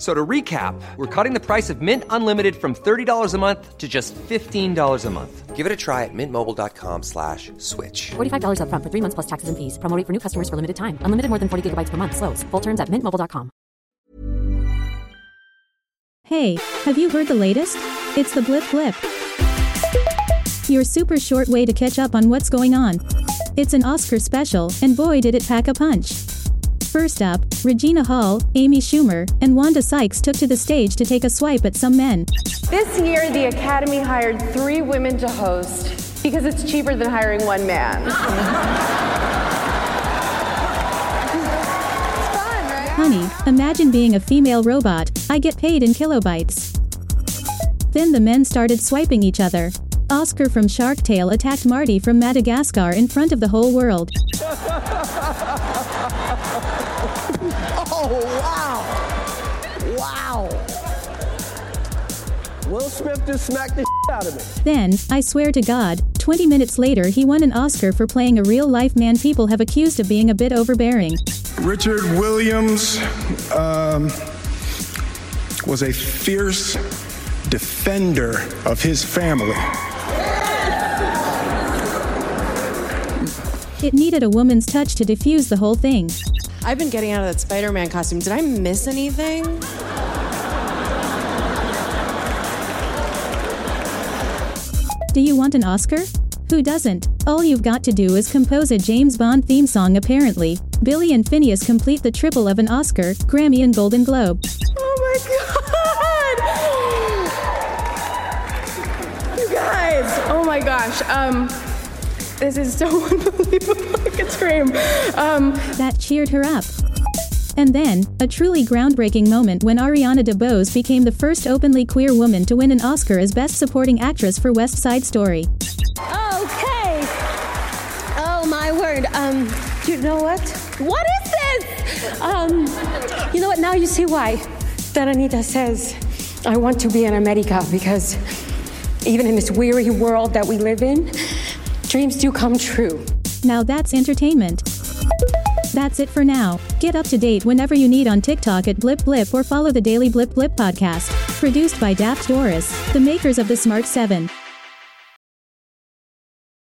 F- So to recap, we're cutting the price of Mint Unlimited from $30 a month to just $15 a month. Give it a try at mintmobile.com slash switch. $45 upfront for three months plus taxes and fees. Promo for new customers for limited time. Unlimited more than 40 gigabytes per month. Slows. Full terms at mintmobile.com. Hey, have you heard the latest? It's the Blip Blip. Your super short way to catch up on what's going on. It's an Oscar special, and boy did it pack a punch. First up, Regina Hall, Amy Schumer, and Wanda Sykes took to the stage to take a swipe at some men. This year, the Academy hired three women to host because it's cheaper than hiring one man. Honey, imagine being a female robot. I get paid in kilobytes. Then the men started swiping each other. Oscar from Shark Tale attacked Marty from Madagascar in front of the whole world. Oh, wow. Wow. Will Smith just smacked the out of me. Then, I swear to God, 20 minutes later he won an Oscar for playing a real life man people have accused of being a bit overbearing. Richard Williams um, was a fierce defender of his family. It needed a woman's touch to defuse the whole thing. I've been getting out of that Spider Man costume. Did I miss anything? Do you want an Oscar? Who doesn't? All you've got to do is compose a James Bond theme song apparently. Billie and Finneas complete the triple of an Oscar, Grammy and Golden Globe. Oh my god! You guys! Oh my gosh. Um, this is so unbelievable. I could scream. Um, That cheered her up. And then, a truly groundbreaking moment when Ariana DeBose became the first openly queer woman to win an Oscar as Best Supporting Actress for West Side Story. Okay. Oh my word. Um, you know what? What is this? Um, you know what? Now you see why that Anita says, I want to be in America because even in this weary world that we live in, dreams do come true. Now that's entertainment. That's it for now. Get up to date whenever you need on TikTok at Blip Blip or follow the Daily Blip Blip podcast. Produced by Daft Doris, the makers of the Smart 7.